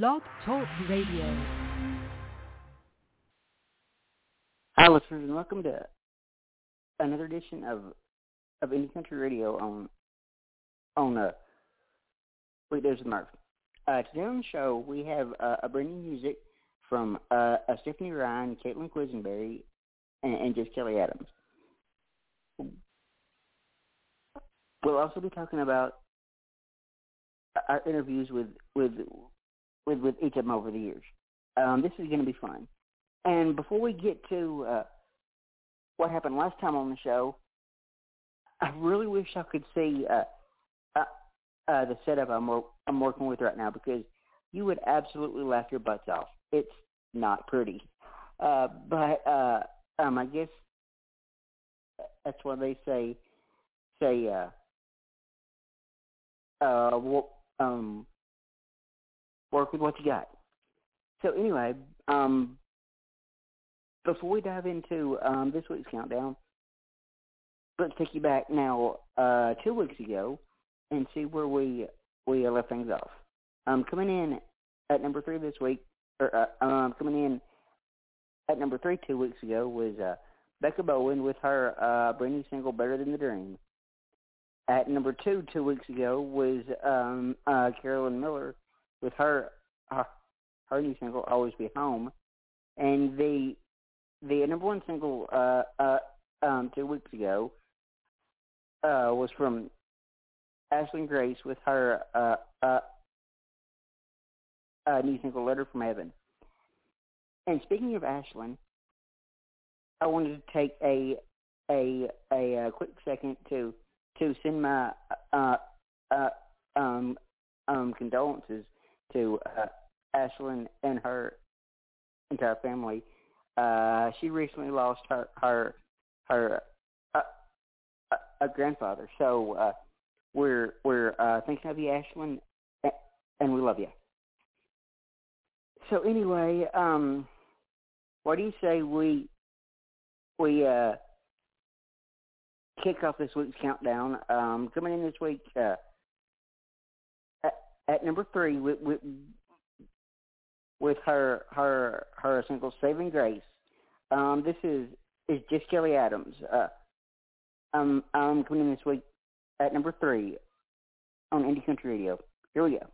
Blog Talk Radio. Hi, listeners, and welcome to another edition of of Indie Country Radio on on uh, weekdays with Murph. Uh, today on the show, we have uh, a brand new music from uh, Stephanie Ryann, Caitlin Quisenberry, and, and Jess Kellie Adams. We'll also be talking about our interviews with with with, with each of them over the years. Um, this is going to be fun. And before we get to uh, what happened last time on the show, I really wish I could see uh, uh, uh, the setup I'm, I'm working with right now because you would absolutely laugh your butts off. It's not pretty, uh, but uh, um, I guess that's why they say say uh, uh, um, work with what you got. So anyway, um, before we dive into um, this week's countdown, let's take you back now uh, two weeks ago and see where we we left things off. Um, coming in at number three this week, or uh, um, coming in at number three two weeks ago was uh, Becca Bowen with her uh, brand new single "Better Than the Dream." At number two two weeks ago was um, uh, Carolyn Miller with her uh, her new single "Always Be Home," and the the number one single uh, uh, um, two weeks ago uh, was from Ashlyn Grace with her uh, uh, uh, new single "Letter from Heaven." And speaking of Ashlyn, I wanted to take a a a, a quick second to to send my uh, uh, um, um, condolences to uh, Ashlyn and her entire family. Uh, she recently lost her her her uh, uh, a grandfather, so uh, we're we're uh, thinking of you, Ashlyn, and we love you. So anyway, um, what do you say we we uh, kick off this week's countdown? Um, coming in this week uh, at, number three with, with with her her her single "Saving Grace." Um, this is is Jess Kellie Adams. Uh, um, I'm coming in this week at number three on Indie Country Radio. Here we go.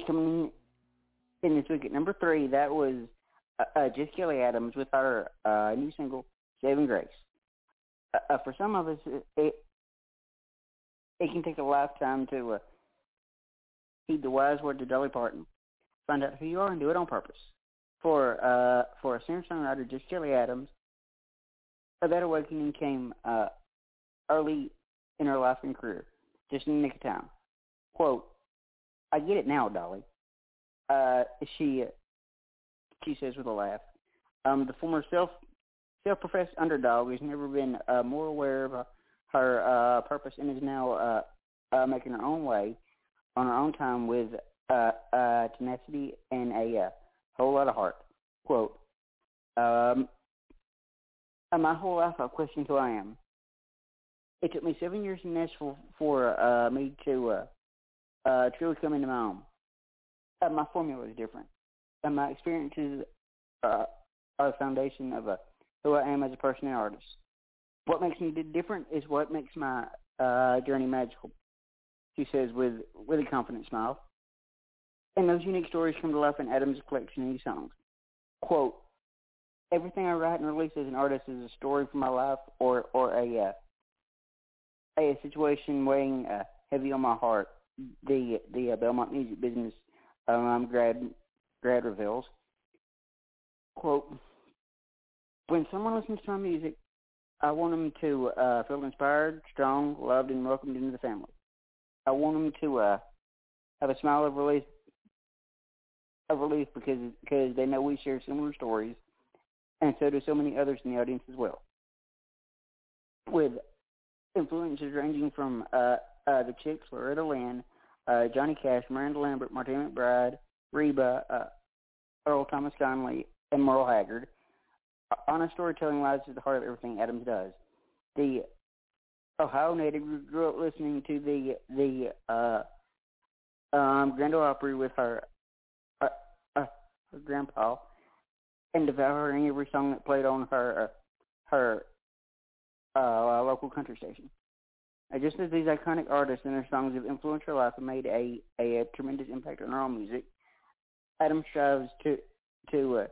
Coming in this week at number three, that was uh, uh, Jess Kellie Adams with her uh, new single "Saving Grace." Uh, uh, for some of us, it, it it can take a lifetime to uh, heed the wise words of Dolly Parton, find out who you are, and do it on purpose. For uh, for a singer-songwriter, Jess Kellie Adams, uh, that awakening came uh, early in her life and career, just in the nick of time. Quote, I get it now, Dolly. Uh, she she says with a laugh. Um, the former self self-professed underdog has never been uh, more aware of her uh, purpose and is now uh, uh, making her own way on her own time with uh, uh, tenacity and a uh, whole lot of heart. Quote, um, my whole life I've questioned who I am. It took me seven years in Nashville for uh, me to uh, uh, truly coming to my own. Uh, my formula is different. And my experiences uh, are the foundation of a, who I am as a person and artist. What makes me different is what makes my uh, journey magical, she says with, with a confident smile. And those unique stories come to life in Adam's collection of songs. Quote, everything I write and release as an artist is a story from my life or, or a, uh, a situation weighing uh, heavy on my heart. The the uh, Belmont music business um, grad grad reveals. Quote: When someone listens to my music, I want them to uh, feel inspired, strong, loved, and welcomed into the family. I want them to uh, have a smile of relief, of relief because because they know we share similar stories, and so do so many others in the audience as well. With influences ranging from uh, uh, the Chicks, Loretta Lynn, uh, Johnny Cash, Miranda Lambert, Martina McBride, Reba, uh, Earl Thomas Conley, and Merle Haggard. Honest storytelling lies at the heart of everything Adams does. The Ohio native grew up listening to the the uh, um, Grand Ole Opry with her, uh, uh, her grandpa, and devouring every song that played on her uh, her uh, local country station. Just as these iconic artists and their songs have influenced her life and made a, a, a tremendous impact on her own music, Adam strives to to uh,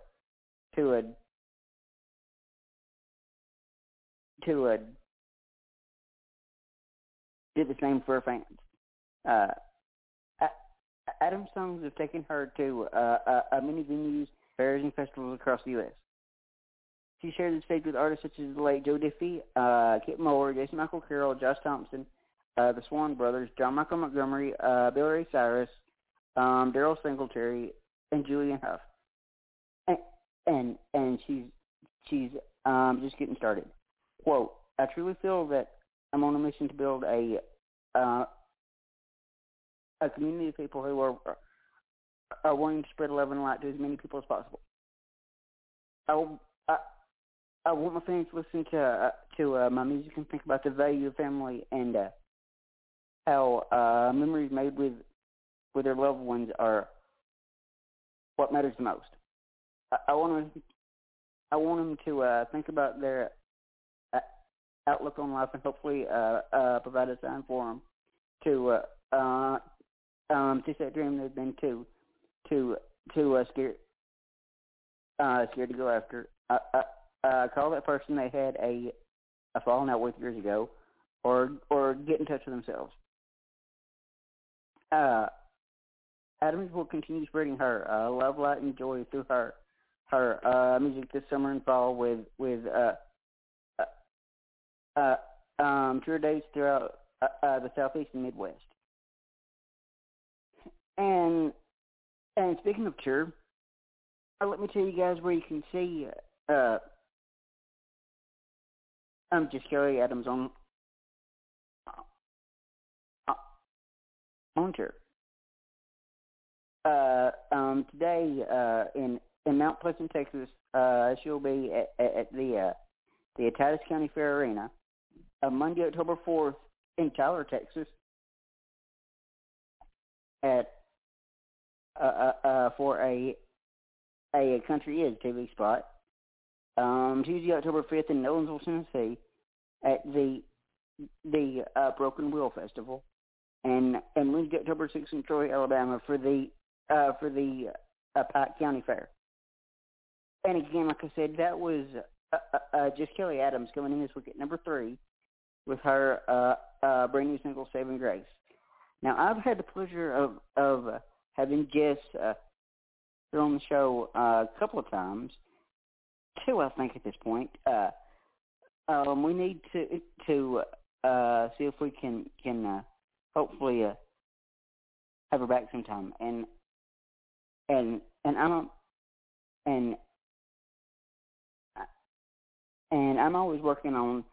to uh, to uh, the same for her fans. Uh, Adam's songs have taken her to uh, uh, uh, many venues, fairs, and festivals across the U.S. She shared the stage with artists such as the late Joe Diffie, uh, Kip Moore, Jason Michael Carroll, Josh Thompson, uh, the Swon Brothers, John Michael Montgomery, uh, Billy Ray Cyrus, um, Daryle Singletary, and Julian Huff. And, and and she's she's um, just getting started. Quote: I truly feel that I'm on a mission to build a uh, a community of people who are are willing to spread love and light to as many people as possible. I will, I I want my fans to listen to uh, to uh, my music and think about the value of family and uh, how uh, memories made with with their loved ones are what matters the most. I, I want them I want them to uh, think about their uh, outlook on life and hopefully uh, uh, provide a sign for them to uh, uh, um, that dream they've been to to to uh, scared uh, scared to go after. Uh, uh, uh, call that person they had a a falling out with years ago, or or get in touch with themselves. Uh, Adams will continue spreading her uh, love, light, and joy through her her uh, music this summer and fall with with uh, uh, uh, um, tour dates throughout uh, uh, the southeast and Midwest. And and speaking of tour, uh, let me tell you guys where you can see uh, I'm Jess Kellie Adams on uh, on tour. Uh, um, today uh, in in Mount Pleasant, Texas, uh, she'll be at, at the uh, the Titus County Fair Arena. Uh, Monday, October fourth, in Tyler, Texas, at uh, uh, uh, for a a country is TV spot um, Tuesday, October 5th in Nolensville, Tennessee, at the the uh, Broken Wheel Festival, and and Wednesday, October 6th in Troy, Alabama, for the uh, for the uh, Pike County Fair. And again, like I said, that was uh, uh, uh, Jess Kellie Adams coming in this week at number three with her brand new single "Saving Grace." Now, I've had the pleasure of of having Jess uh, on the show a couple of times, two, I think, at this point. Uh, um, we need to to uh, see if we can can uh, hopefully uh, have her back sometime. And and and I don't and and I'm always working on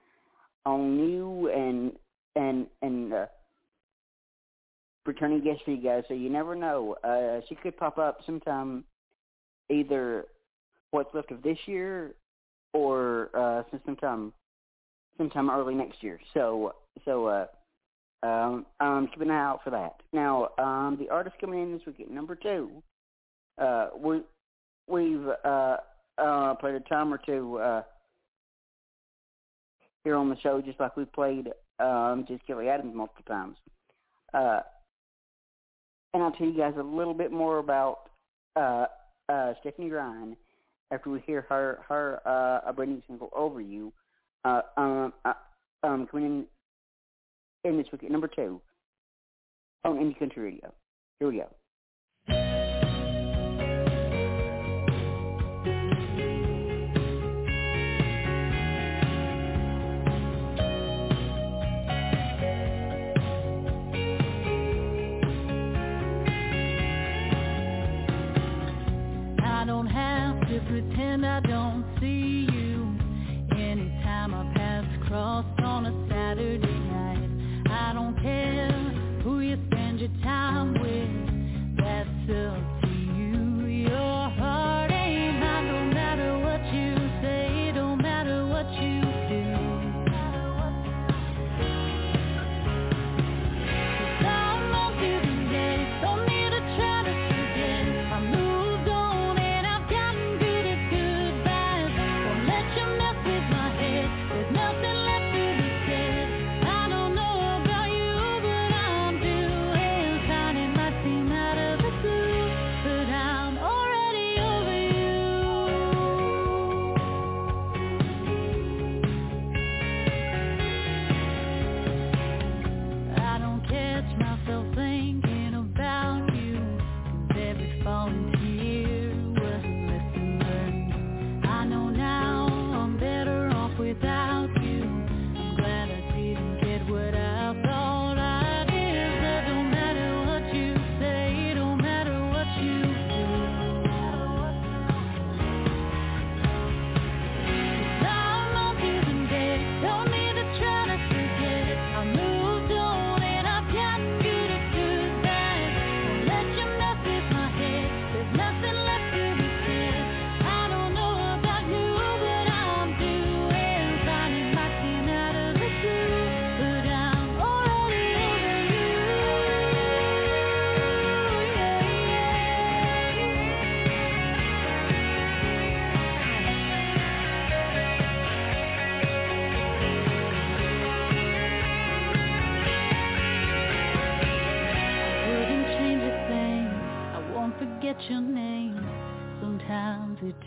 on new and and and uh, returning guests for you guys. So you never know. Uh, she could pop up sometime, either what's left of this year or uh, sometime sometime early next year. So so uh, um, keep an eye out for that. Now um, the artist coming in this week at number two. Uh, we we've uh, uh, played a time or two. Uh, here on the show, just like we played um, Jess Kellie Adams multiple times. Uh, and I'll tell you guys a little bit more about uh, uh, Stephanie Ryann after we hear her her uh, brand new single "Over You." Uh, um, uh, um, coming in in this week at number two on Indie Country Radio. Here we go. Pretend I don't see you. Anytime our paths cross on a Saturday night I don't care who you spend your time with. That's up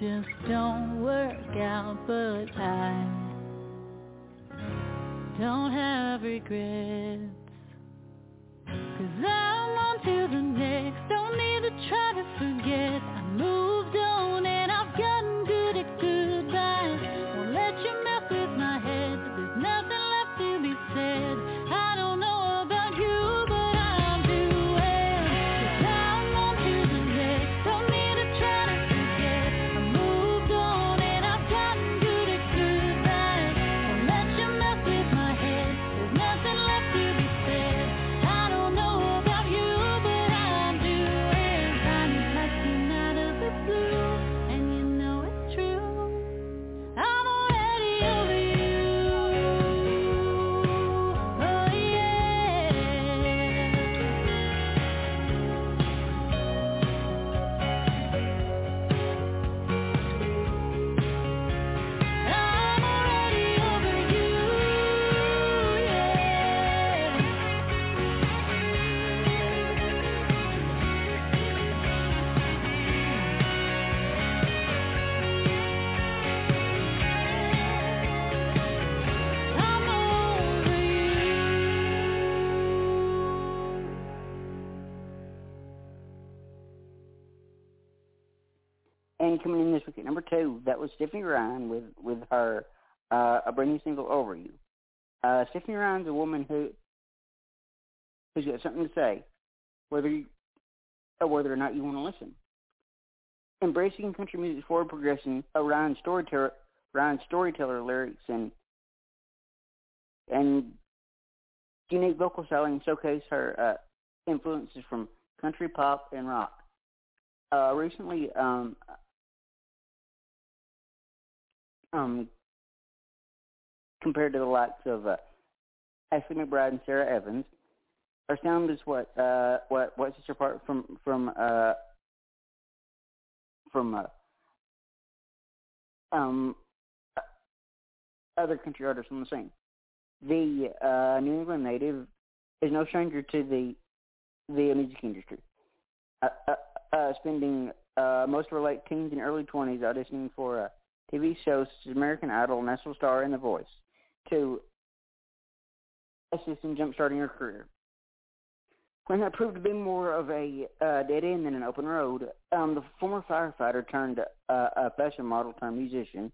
just don't work out, but I don't have regrets. And coming in this week at number two, that was Stephanie Ryann with with her uh, a brand new single "Over You." Uh, Stephanie Ryann's a woman who who's got something to say, whether you, or whether or not you want to listen. Embracing country music's forward progression, Ryann's storyteller, Ryann's storyteller lyrics and and unique vocal styling showcase her uh, influences from country, pop, and rock. Uh, recently, um, um, compared to the likes of uh, Ashley McBryde and Sara Evans, her sound is what uh, what what sets her apart from from uh, from uh, um, other country artists on the scene. The uh, New England native is no stranger to the the music industry, uh, uh, uh, spending uh, most of her late teens and early 20s auditioning for uh, TV shows such as American Idol, Nashville Star, and The Voice to assist in jumpstarting her career. When that proved to be more of a uh, dead end than an open road, um, the former firefighter turned uh, a fashion model turned musician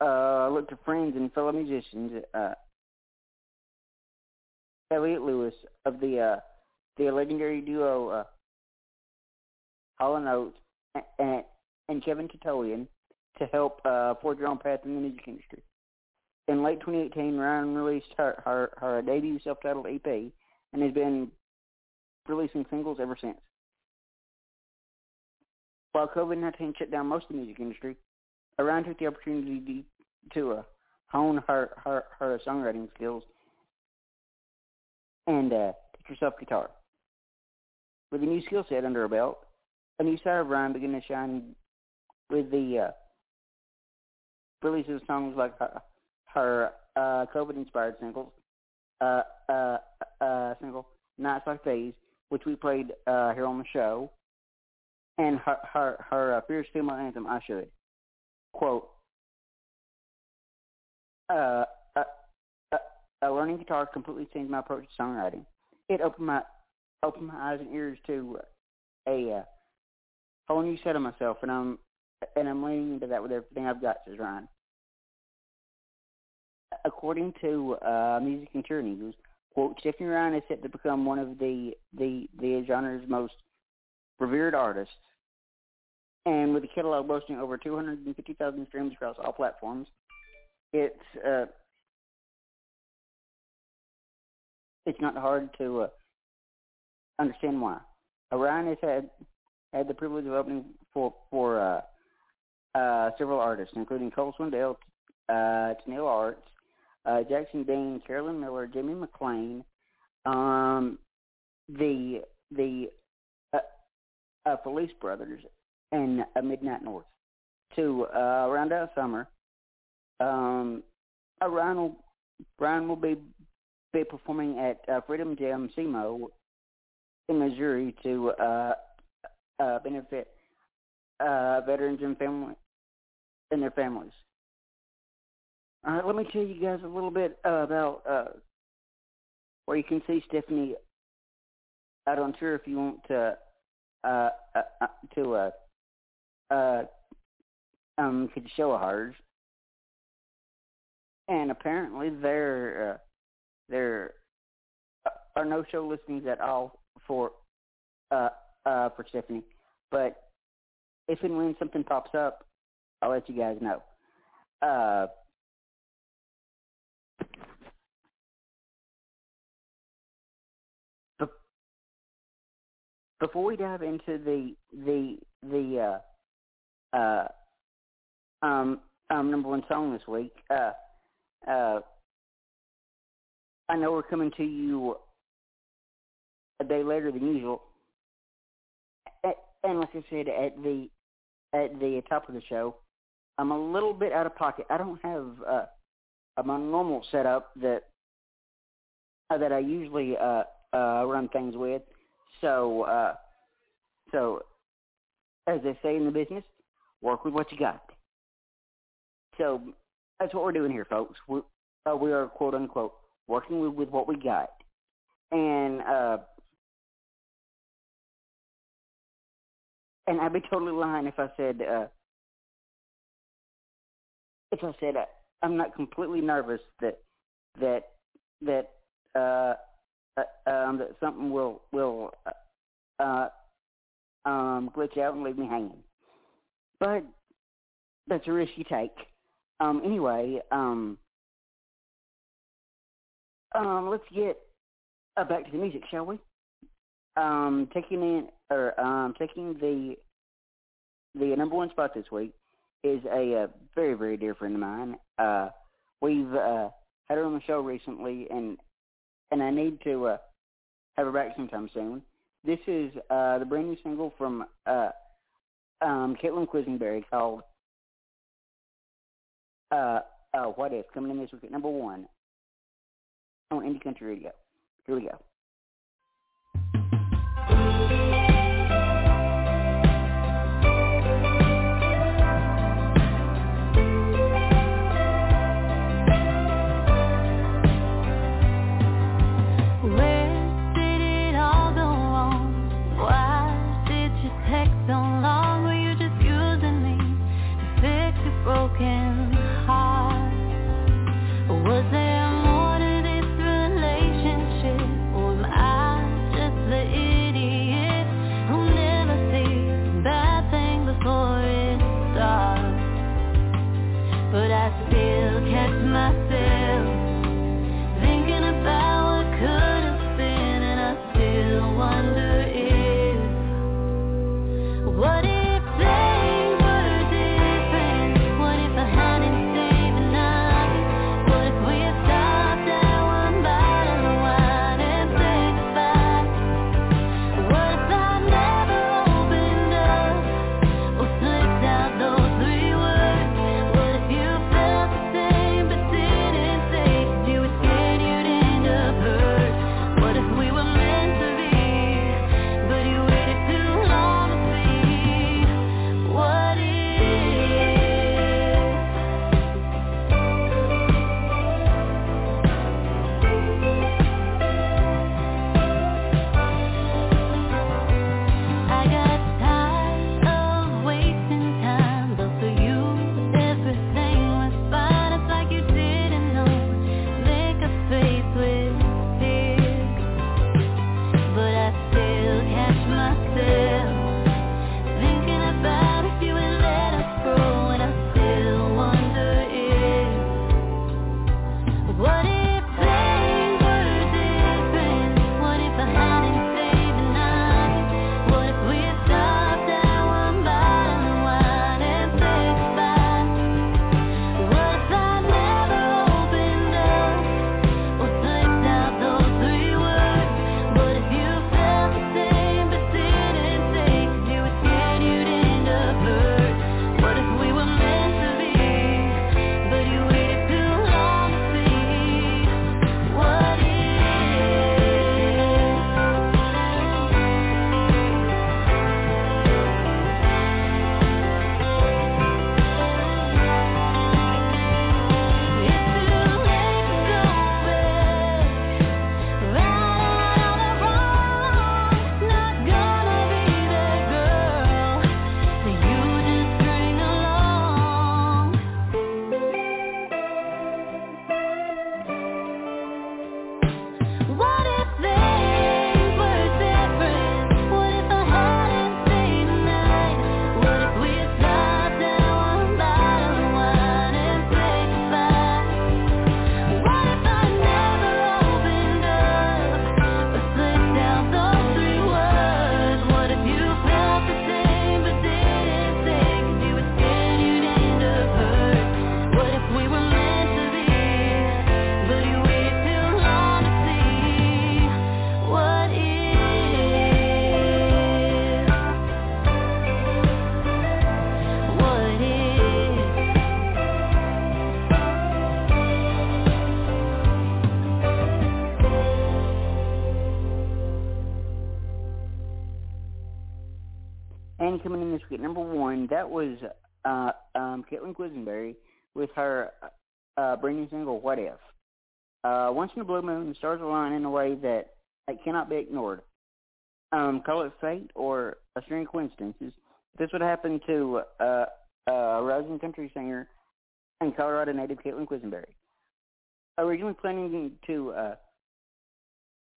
uh, looked to friends and fellow musicians, uh, Eliot Lewis of the uh, the legendary duo uh, Hall and Oates and, and Kevin Titolian to help uh, forge their own path in the music industry. In late 2018, Ryann released her, her, her debut self-titled EP and has been releasing singles ever since. While COVID-19 shut down most of the music industry, Ryann took the opportunity to uh, hone her, her, her songwriting skills and uh, teach herself guitar. With a new skill set under her belt, a new side of Ryann began to shine with the uh, of songs like her, her uh, COVID-inspired singles, uh, uh, uh, single "Nights Like These," which we played uh, here on the show, and her her, her uh, fierce female anthem "I Should." Quote: uh, uh, uh, uh, learning guitar completely changed my approach to songwriting. It opened my opened my eyes and ears to a uh, whole new set of myself, and I'm and I'm leaning into that with everything I've got, says Ryann. According to uh, Music and Tour News, quote, Stephanie Ryann is set to become one of the the the genre's most revered artists, and with a catalog boasting over 250,000 streams across all platforms, it's uh, it's not hard to uh, understand why. Orion has had had the privilege of opening for for uh, uh, several artists, including Cole Swindell, uh, Tenille Arts, uh, Jackson Dean, Carolyn Miller, Jimmy McLean, um, the the uh, uh, Felice Brothers, and uh, Midnight North. To uh, round out summer, um, Ryann will Ryann will be be performing at uh, Freedom Jam SEMO in Missouri to uh, uh, benefit uh, veterans and family and their families. All right, let me tell you guys a little bit uh, about uh, where you can see Stephanie out on tour if you want to uh, uh, uh to uh, uh, um, could show a hers and apparently there uh, there are no show listings at all for uh, uh, for Stephanie. But if and when something pops up, I'll let you guys know. Uh, before we dive into the the the uh, uh, um, um, number one song this week, uh, uh, I know we're coming to you a day later than usual, and like I said at the at the top of the show, I'm a little bit out of pocket. I don't have uh, my normal setup that uh, that I usually uh, uh, run things with. So uh, so as they say in the business, work with what you got. So that's what we're doing here, folks. We, uh, we are quote unquote working with, with what we got, and uh, and I'd be totally lying if I said uh, if I said uh, I'm not completely nervous that that that uh, uh, um, that something will will uh, uh, um, glitch out and leave me hanging. But that's a risk you take. Um, anyway, um, um, let's get uh, back to the music, shall we? Um, taking in or um, taking the the number one spot this week is a, a very very dear friend of mine. Uh, we've uh, had her on the show recently, and and I need to uh, have her back sometime soon. This is uh, the brand new single from uh, um, Caitlin Quisenberry called uh, uh, What If, coming in this week at number one on Indie Country Radio. Here we go. That was uh, um, Caitlin Quisenberry with her uh, brand new single "What If." Uh, once in a blue moon, the stars align in a way that, that cannot be ignored. Um, call it fate or a string of coincidences. This would happen to uh, uh, rising country singer and Colorado native Caitlin Quisenberry. Originally planning to uh,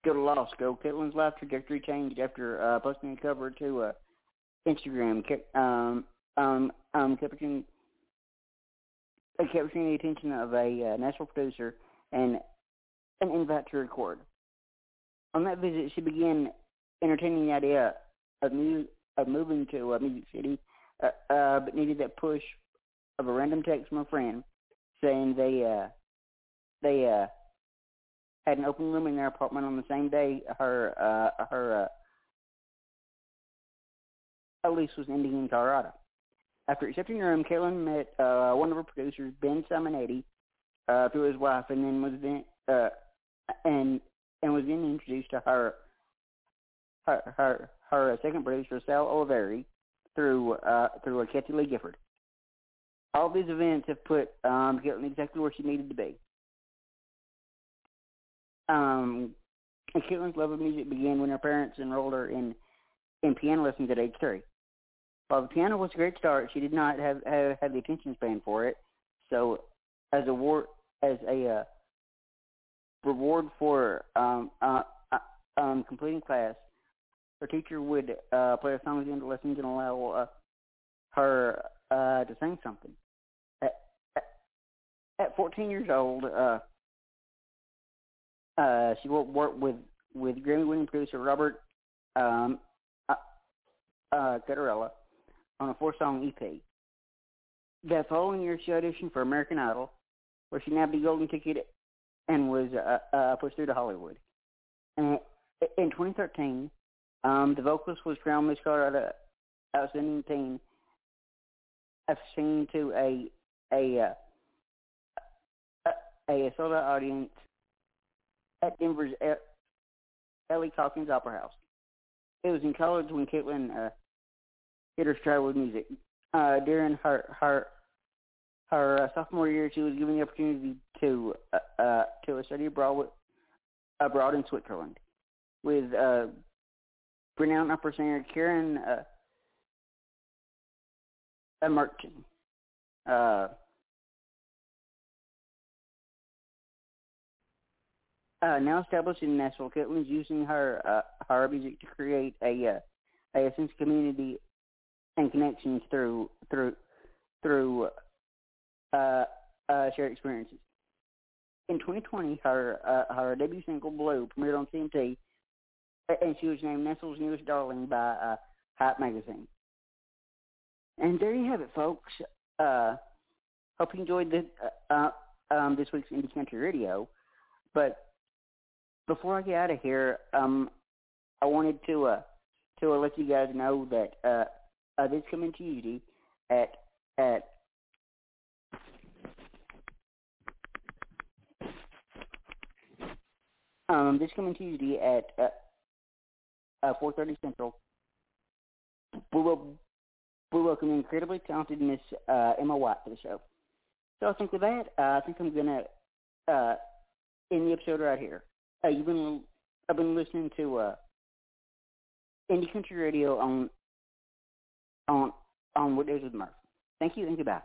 go to law school, Caitlin's life trajectory changed after uh, posting a cover to uh, Instagram, um, um, um, capturing, uh, capturing the attention of a uh, national producer and an invite to record. On that visit, she began entertaining the idea of, of moving to uh, Music City, uh, uh, but needed that push of a random text from a friend saying they uh, they uh, had an open room in their apartment on the same day her uh, her uh, lease was ending in Colorado. After accepting the room, Caitlin met uh, one of her producers, Ben Simonetti, uh, through his wife, and then was then uh, and and was then introduced to her her her, her second producer, Sal Oliveri, through uh, through a Kathie Lee Gifford. All these events have put um, Caitlin exactly where she needed to be. Um, and Caitlin's love of music began when her parents enrolled her in in piano lessons at age three. While the piano was a great start, she did not have have, have the attention span for it. So, as a war, as a uh, reward for um, uh, uh, um, completing class, her teacher would uh, play a song at the end of lessons and allow uh, her uh, to sing something. At, at, at 14 years old, uh, uh, she worked with with Grammy-winning producer Robert um, uh, uh, Cottarella on a four-song EP. That following year, she auditioned for American Idol, where she nabbed a golden ticket and was uh, uh, pushed through to Hollywood. And in 2013, um, the vocalist was crowned Miss Colorado Outstanding Teen singing to a a uh, a, a sold out audience at Denver's Ellie Caulkins Opera House. It was in college when Caitlin uh, hit her stride with music. Uh, during her her her uh, sophomore year, she was given the opportunity to uh, uh, to study abroad abroad in Switzerland with uh, renowned opera singer Karen uh, Merchant. Uh, uh, now established in Nashville, Caitlin's using her uh, her music to create a uh, a sense of community and connections through through through uh, uh, shared experiences. In 2020, her uh, her debut single "Blue" premiered on TNT, and she was named Nashville's newest darling by uh, Hype magazine. And there you have it, folks. Uh, hope you enjoyed this, uh, um, this week's Indie Country Radio. But before I get out of here, um, I wanted to uh, to uh, let you guys know that uh, uh, coming Tuesday at at um, this coming Tuesday at uh, uh, 4:30 Central, we will we welcome incredibly talented Miss uh, Emma White to the show. So I think with that, uh, I think I'm gonna uh, end the episode right here. You've been I've been listening to Indie Country Radio on on on Weekdays with Murph. Thank you and goodbye.